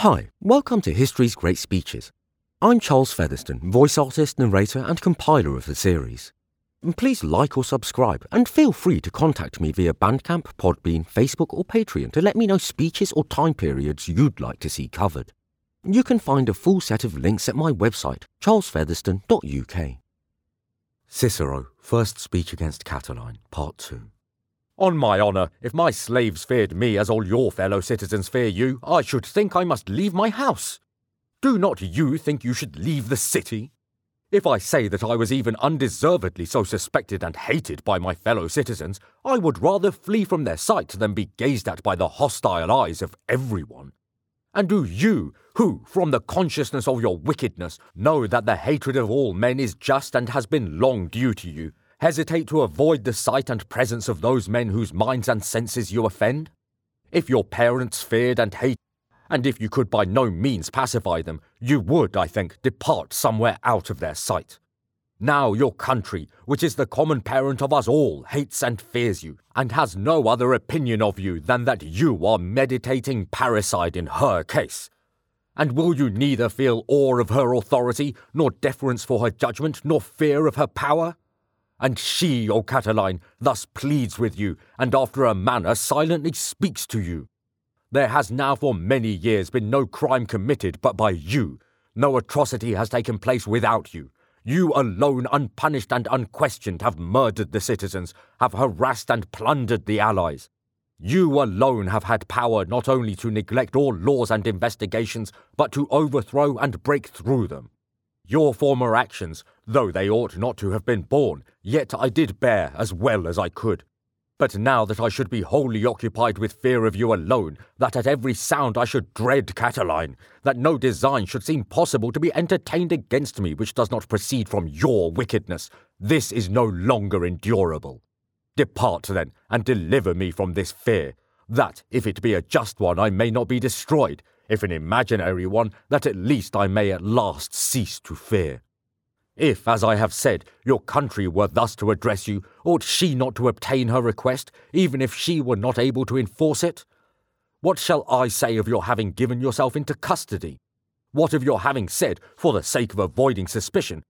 Hi, welcome to History's Great Speeches. I'm Charles Featherstone, voice artist, narrator, and compiler of the series. Please like or subscribe, and feel free to contact me via Bandcamp, Podbean, Facebook, or Patreon to let me know speeches or time periods you'd like to see covered. You can find a full set of links at my website, charlesfeatherstone.uk. Cicero, First Speech Against Catiline, Part 2. On my honour, if my slaves feared me as all your fellow citizens fear you, I should think I must leave my house. Do not you think you should leave the city? If I say that I was even undeservedly so suspected and hated by my fellow citizens, I would rather flee from their sight than be gazed at by the hostile eyes of everyone. And do you, who, from the consciousness of your wickedness, know that the hatred of all men is just and has been long due to you, hesitate to avoid the sight and presence of those men whose minds and senses you offend? If your parents feared and hated, and if you could by no means pacify them, you would, I think, depart somewhere out of their sight. Now your country, which is the common parent of us all, hates and fears you, and has no other opinion of you than that you are meditating parricide in her case. And will you neither feel awe of her authority, nor deference for her judgment, nor fear of her power? And she, O Catiline, thus pleads with you, and after a manner silently speaks to you. There has now for many years been no crime committed but by you. No atrocity has taken place without you. You alone, unpunished and unquestioned, have murdered the citizens, have harassed and plundered the allies. You alone have had power not only to neglect all laws and investigations, but to overthrow and break through them. Your former actions, though they ought not to have been borne, yet I did bear as well as I could. But now that I should be wholly occupied with fear of you alone, that at every sound I should dread Catiline, that no design should seem possible to be entertained against me which does not proceed from your wickedness, this is no longer endurable. Depart then, and deliver me from this fear, that, if it be a just one, I may not be destroyed, if an imaginary one, that at least I may at last cease to fear. If, as I have said, your country were thus to address you, ought she not to obtain her request, even if she were not able to enforce it? What shall I say of your having given yourself into custody? What of your having said, for the sake of avoiding suspicion,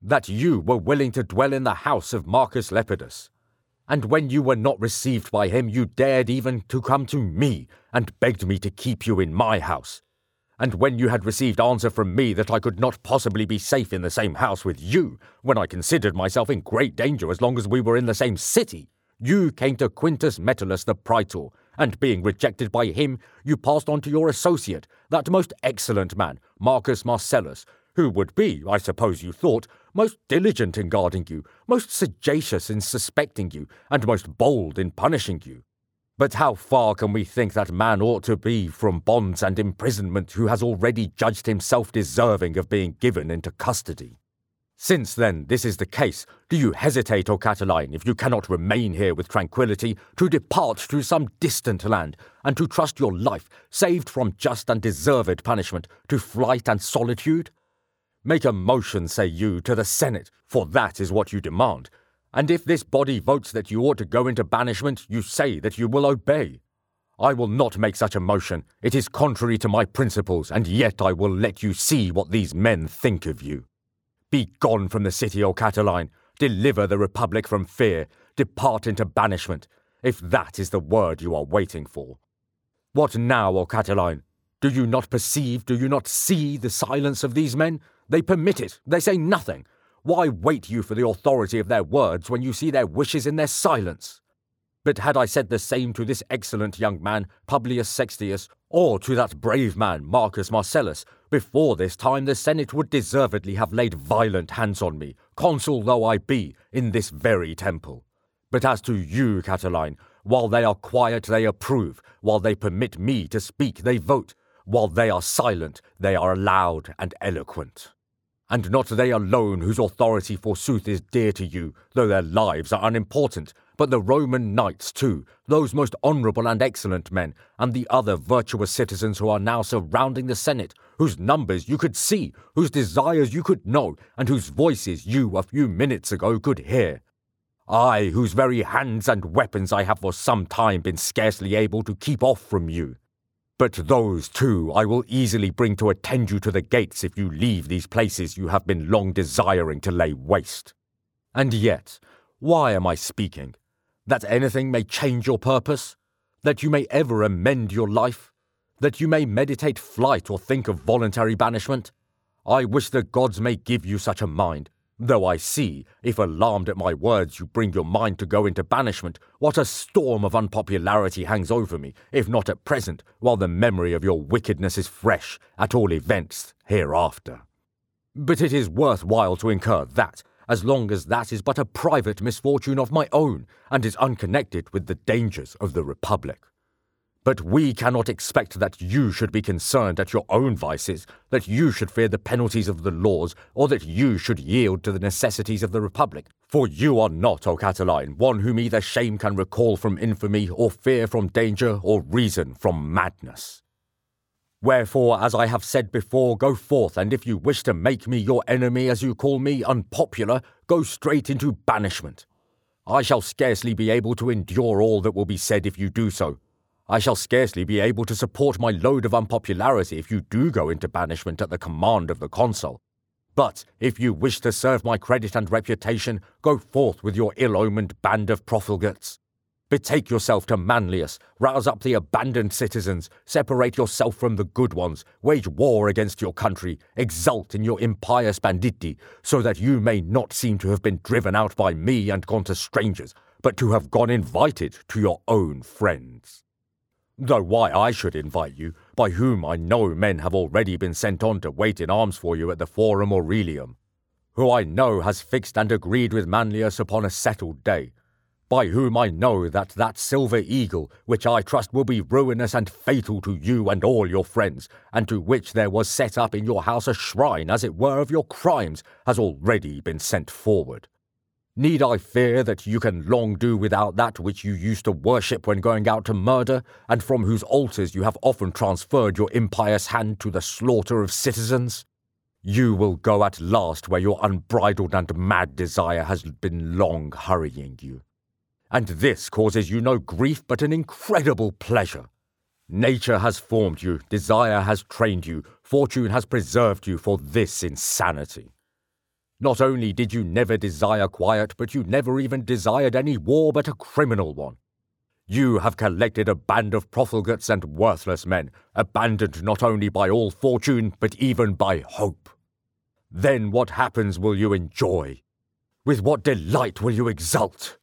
that you were willing to dwell in the house of Marcus Lepidus? And when you were not received by him, you dared even to come to me, and begged me to keep you in my house. And when you had received answer from me that I could not possibly be safe in the same house with you, when I considered myself in great danger as long as we were in the same city, you came to Quintus Metellus the praetor, and being rejected by him, you passed on to your associate, that most excellent man, Marcus Marcellus, who would be, I suppose you thought, most diligent in guarding you, most sagacious in suspecting you, and most bold in punishing you. But how far can we think that man ought to be from bonds and imprisonment who has already judged himself deserving of being given into custody? Since then this is the case, do you hesitate, O Catiline, if you cannot remain here with tranquillity, to depart to some distant land, and to trust your life, saved from just and deserved punishment, to flight and solitude? Make a motion, say you, to the Senate, for that is what you demand. And if this body votes that you ought to go into banishment, you say that you will obey. I will not make such a motion. It is contrary to my principles, and yet I will let you see what these men think of you. Be gone from the city, O Catiline. Deliver the Republic from fear. Depart into banishment, if that is the word you are waiting for. What now, O Catiline? Do you not perceive, do you not see the silence of these men? They permit it. They say nothing. Why wait you for the authority of their words when you see their wishes in their silence? But had I said the same to this excellent young man, Publius Sestius, or to that brave man, Marcus Marcellus, before this time the Senate would deservedly have laid violent hands on me, consul though I be, in this very temple. But as to you, Catiline, while they are quiet, they approve, while they permit me to speak, they vote, while they are silent, they are loud and eloquent and not they alone whose authority forsooth is dear to you, though their lives are unimportant, but the Roman knights too, those most honourable and excellent men, and the other virtuous citizens who are now surrounding the Senate, whose numbers you could see, whose desires you could know, and whose voices you a few minutes ago could hear. I, whose very hands and weapons I have for some time been scarcely able to keep off from you. But those too I will easily bring to attend you to the gates if you leave these places you have been long desiring to lay waste. And yet, why am I speaking? That anything may change your purpose? That you may ever amend your life? That you may meditate flight or think of voluntary banishment? I wish the gods may give you such a mind, though I see, if alarmed at my words you bring your mind to go into banishment, what a storm of unpopularity hangs over me, if not at present, while the memory of your wickedness is fresh, at all events, hereafter. But it is worth while to incur that, as long as that is but a private misfortune of my own, and is unconnected with the dangers of the Republic. But we cannot expect that you should be concerned at your own vices, that you should fear the penalties of the laws, or that you should yield to the necessities of the Republic. For you are not, O Catiline, one whom either shame can recall from infamy, or fear from danger, or reason from madness. Wherefore, as I have said before, go forth, and if you wish to make me your enemy, as you call me, unpopular, go straight into banishment. I shall scarcely be able to endure all that will be said if you do so, I shall scarcely be able to support my load of unpopularity if you do go into banishment at the command of the consul. But if you wish to serve my credit and reputation, go forth with your ill omened band of profligates. Betake yourself to Manlius, rouse up the abandoned citizens, separate yourself from the good ones, wage war against your country, exult in your impious banditti, so that you may not seem to have been driven out by me and gone to strangers, but to have gone invited to your own friends. Though why I should invite you, by whom I know men have already been sent on to wait in arms for you at the Forum Aurelium, who I know has fixed and agreed with Manlius upon a settled day, by whom I know that that silver eagle, which I trust will be ruinous and fatal to you and all your friends, and to which there was set up in your house a shrine, as it were, of your crimes, has already been sent forward. Need I fear that you can long do without that which you used to worship when going out to murder, and from whose altars you have often transferred your impious hand to the slaughter of citizens? You will go at last where your unbridled and mad desire has been long hurrying you. And this causes you no grief but an incredible pleasure. Nature has formed you, desire has trained you, fortune has preserved you for this insanity. Not only did you never desire quiet, but you never even desired any war but a criminal one. You have collected a band of profligates and worthless men, abandoned not only by all fortune, but even by hope. Then what happens will you enjoy? With what delight will you exult?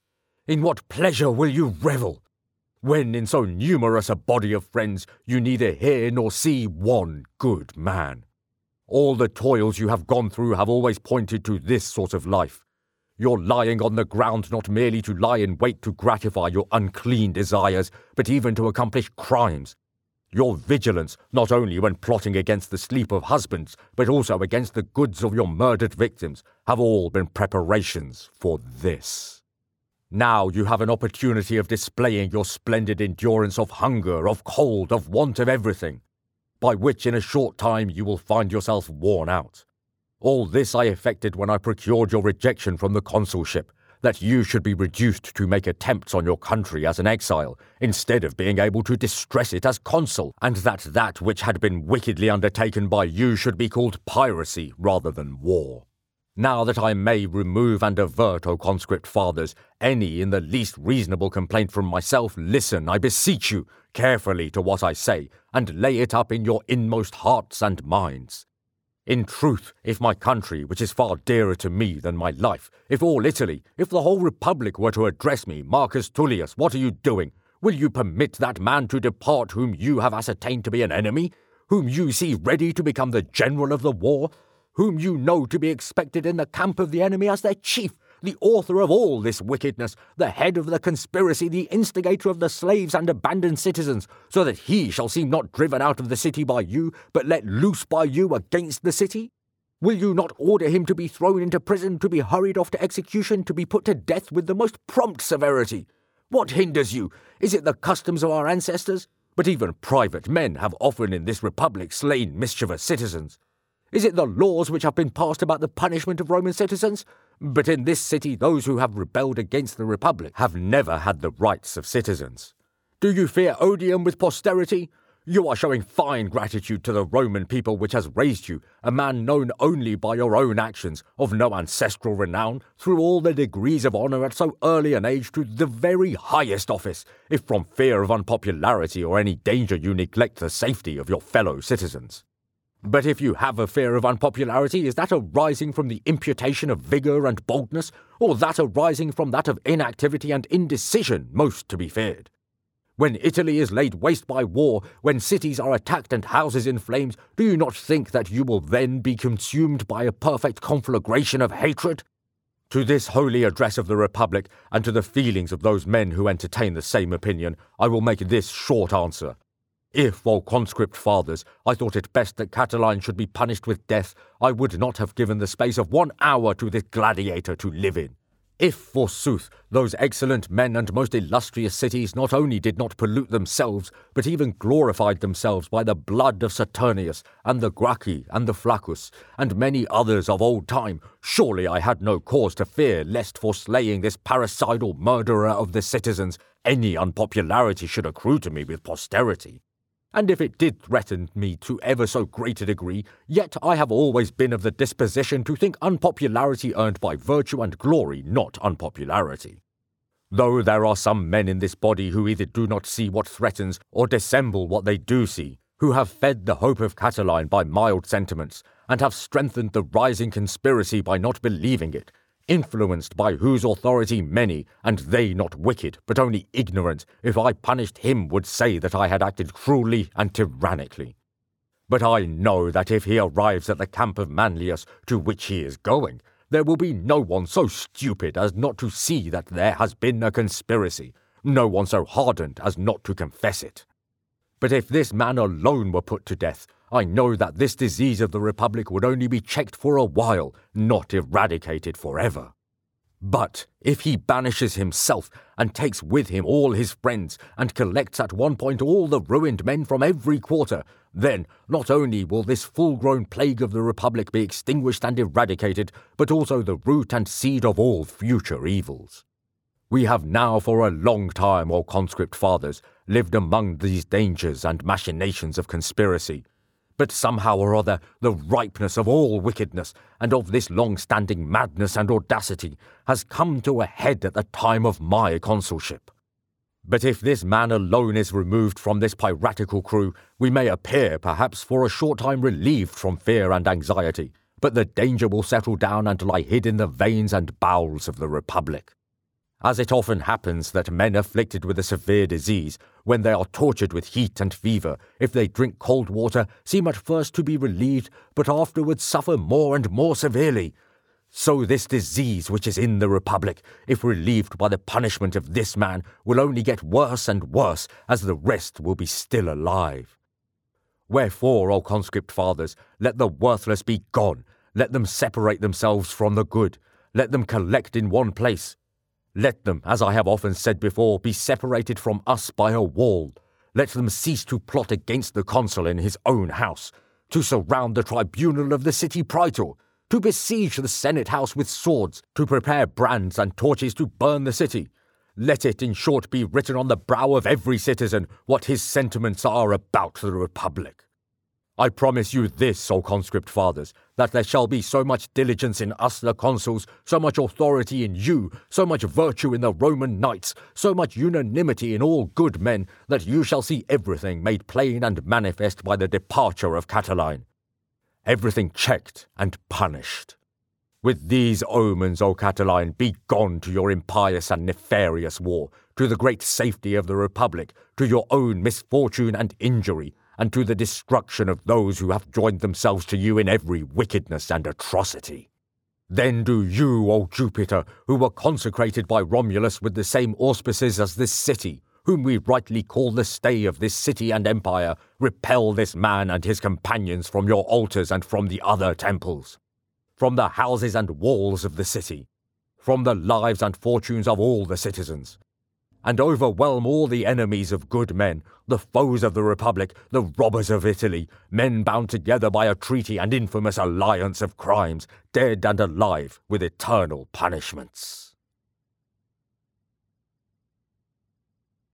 In what pleasure will you revel? When in so numerous a body of friends you neither hear nor see one good man. All the toils you have gone through have always pointed to this sort of life. You're lying on the ground not merely to lie in wait to gratify your unclean desires, but even to accomplish crimes. Your vigilance, not only when plotting against the sleep of husbands, but also against the goods of your murdered victims, have all been preparations for this. Now you have an opportunity of displaying your splendid endurance of hunger, of cold, of want of everything by which in a short time you will find yourself worn out. All this I effected when I procured your rejection from the consulship, that you should be reduced to make attempts on your country as an exile, instead of being able to distress it as consul, and that that which had been wickedly undertaken by you should be called piracy rather than war. Now that I may remove and avert, O conscript fathers, any in the least reasonable complaint from myself, listen, I beseech you, carefully to what I say, and lay it up in your inmost hearts and minds. In truth, if my country, which is far dearer to me than my life, if all Italy, if the whole Republic were to address me, Marcus Tullius, what are you doing? Will you permit that man to depart whom you have ascertained to be an enemy, whom you see ready to become the general of the war, whom you know to be expected in the camp of the enemy as their chief, the author of all this wickedness, the head of the conspiracy, the instigator of the slaves and abandoned citizens, so that he shall seem not driven out of the city by you, but let loose by you against the city? Will you not order him to be thrown into prison, to be hurried off to execution, to be put to death with the most prompt severity? What hinders you? Is it the customs of our ancestors? But even private men have often in this republic slain mischievous citizens. Is it the laws which have been passed about the punishment of Roman citizens? But in this city, those who have rebelled against the Republic have never had the rights of citizens. Do you fear odium with posterity? You are showing fine gratitude to the Roman people which has raised you, a man known only by your own actions, of no ancestral renown, through all the degrees of honour at so early an age to the very highest office, if from fear of unpopularity or any danger you neglect the safety of your fellow citizens. But if you have a fear of unpopularity, is that arising from the imputation of vigour and boldness, or that arising from that of inactivity and indecision most to be feared? When Italy is laid waste by war, when cities are attacked and houses in flames, do you not think that you will then be consumed by a perfect conflagration of hatred? To this holy address of the Republic, and to the feelings of those men who entertain the same opinion, I will make this short answer. If, O conscript fathers, I thought it best that Catiline should be punished with death, I would not have given the space of one hour to this gladiator to live in. If, forsooth, those excellent men and most illustrious cities not only did not pollute themselves, but even glorified themselves by the blood of Saturninus, and the Gracchi, and the Flaccus, and many others of old time, surely I had no cause to fear lest for slaying this parricidal murderer of the citizens any unpopularity should accrue to me with posterity. And if it did threaten me to ever so great a degree, yet I have always been of the disposition to think unpopularity earned by virtue and glory not unpopularity. Though there are some men in this body who either do not see what threatens or dissemble what they do see, who have fed the hope of Catiline by mild sentiments, and have strengthened the rising conspiracy by not believing it, influenced by whose authority many, and they not wicked, but only ignorant, if I punished him, would say that I had acted cruelly and tyrannically. But I know that if he arrives at the camp of Manlius, to which he is going, there will be no one so stupid as not to see that there has been a conspiracy, no one so hardened as not to confess it. But if this man alone were put to death, I know that this disease of the Republic would only be checked for a while, not eradicated forever. But if he banishes himself and takes with him all his friends and collects at one point all the ruined men from every quarter, then not only will this full grown plague of the Republic be extinguished and eradicated, but also the root and seed of all future evils. We have now for a long time, O conscript fathers, lived among these dangers and machinations of conspiracy, but somehow or other, the ripeness of all wickedness, and of this long standing madness and audacity, has come to a head at the time of my consulship. But if this man alone is removed from this piratical crew, we may appear, perhaps, for a short time relieved from fear and anxiety, but the danger will settle down and lie hid in the veins and bowels of the Republic as it often happens that men afflicted with a severe disease, when they are tortured with heat and fever, if they drink cold water, seem at first to be relieved, but afterwards suffer more and more severely. So this disease which is in the Republic, if relieved by the punishment of this man, will only get worse and worse, as the rest will be still alive. Wherefore, O conscript fathers, let the worthless be gone, let them separate themselves from the good, let them collect in one place, let them, as I have often said before, be separated from us by a wall. Let them cease to plot against the consul in his own house, to surround the tribunal of the city praetor, to besiege the senate house with swords, to prepare brands and torches to burn the city. Let it, in short, be written on the brow of every citizen what his sentiments are about the Republic. I promise you this, O conscript fathers, that there shall be so much diligence in us the consuls, so much authority in you, so much virtue in the Roman knights, so much unanimity in all good men, that you shall see everything made plain and manifest by the departure of Catiline. Everything checked and punished. With these omens, O Catiline, be gone to your impious and nefarious war, to the great safety of the Republic, to your own misfortune and injury, and to the destruction of those who have joined themselves to you in every wickedness and atrocity. Then do you, O Jupiter, who were consecrated by Romulus with the same auspices as this city, whom we rightly call the stay of this city and empire, repel this man and his companions from your altars and from the other temples, from the houses and walls of the city, from the lives and fortunes of all the citizens, and overwhelm all the enemies of good men, the foes of the Republic, the robbers of Italy, men bound together by a treaty and infamous alliance of crimes, dead and alive, with eternal punishments.